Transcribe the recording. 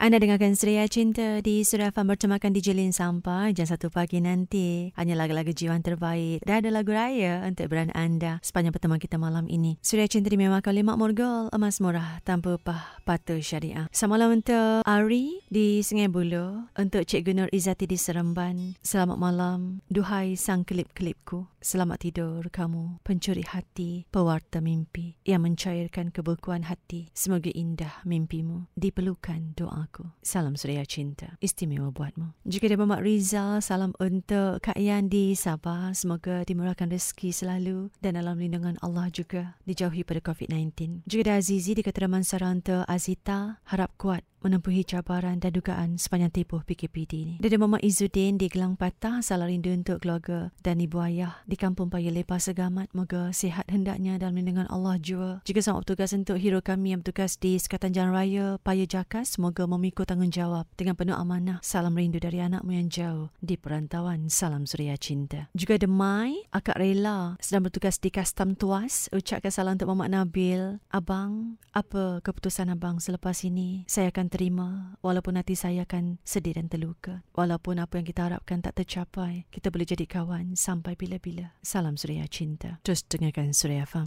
Anda dengarkan Suria Cinta di Suria Fan bertemakan DJ Lin sampai jam 1 pagi nanti. Hanya lagu-lagu jiwan terbaik dan ada lagu raya untuk beran anda sepanjang pertemuan kita malam ini. Suria Cinta dimewahkan oleh Makmur Gold, emas murah tanpa upah patuh syariah. Selamat untuk Ari di Sungai Buloh, untuk Cik Gunur Izzati di Seremban. Selamat malam, duhai sang kelip-kelipku. Selamat tidur kamu, pencuri hati, pewarta mimpi yang mencairkan kebekuan hati. Semoga indah mimpimu, diperlukan doa aku. Salam suria cinta. Istimewa buatmu. Juga dari Mamat Rizal, salam untuk Kak Yan di Sabah. Semoga dimurahkan rezeki selalu dan dalam lindungan Allah juga dijauhi pada COVID-19. Juga dari Azizi di Keteraman Saranta Azita. Harap kuat menempuhi cabaran dan dugaan sepanjang tempoh PKPD ini. Dari Mama Izzuddin di Gelang Patah, salah rindu untuk keluarga dan ibu ayah di Kampung Paya Lepas Segamat. Moga sihat hendaknya dalam lindungan Allah jua. Juga sama bertugas untuk hero kami yang bertugas di Sekatan Jalan Raya Paya Jakas. Semoga memikul tanggungjawab dengan penuh amanah. Salam rindu dari anakmu yang jauh di perantauan. Salam Suria Cinta. Juga Demai, akak rela sedang bertugas di Kastam Tuas. Ucapkan salam untuk Mama Nabil. Abang, apa keputusan abang selepas ini? Saya akan terima walaupun hati saya akan sedih dan terluka. Walaupun apa yang kita harapkan tak tercapai, kita boleh jadi kawan sampai bila-bila. Salam Suria Cinta. Terus dengarkan Suria Fam.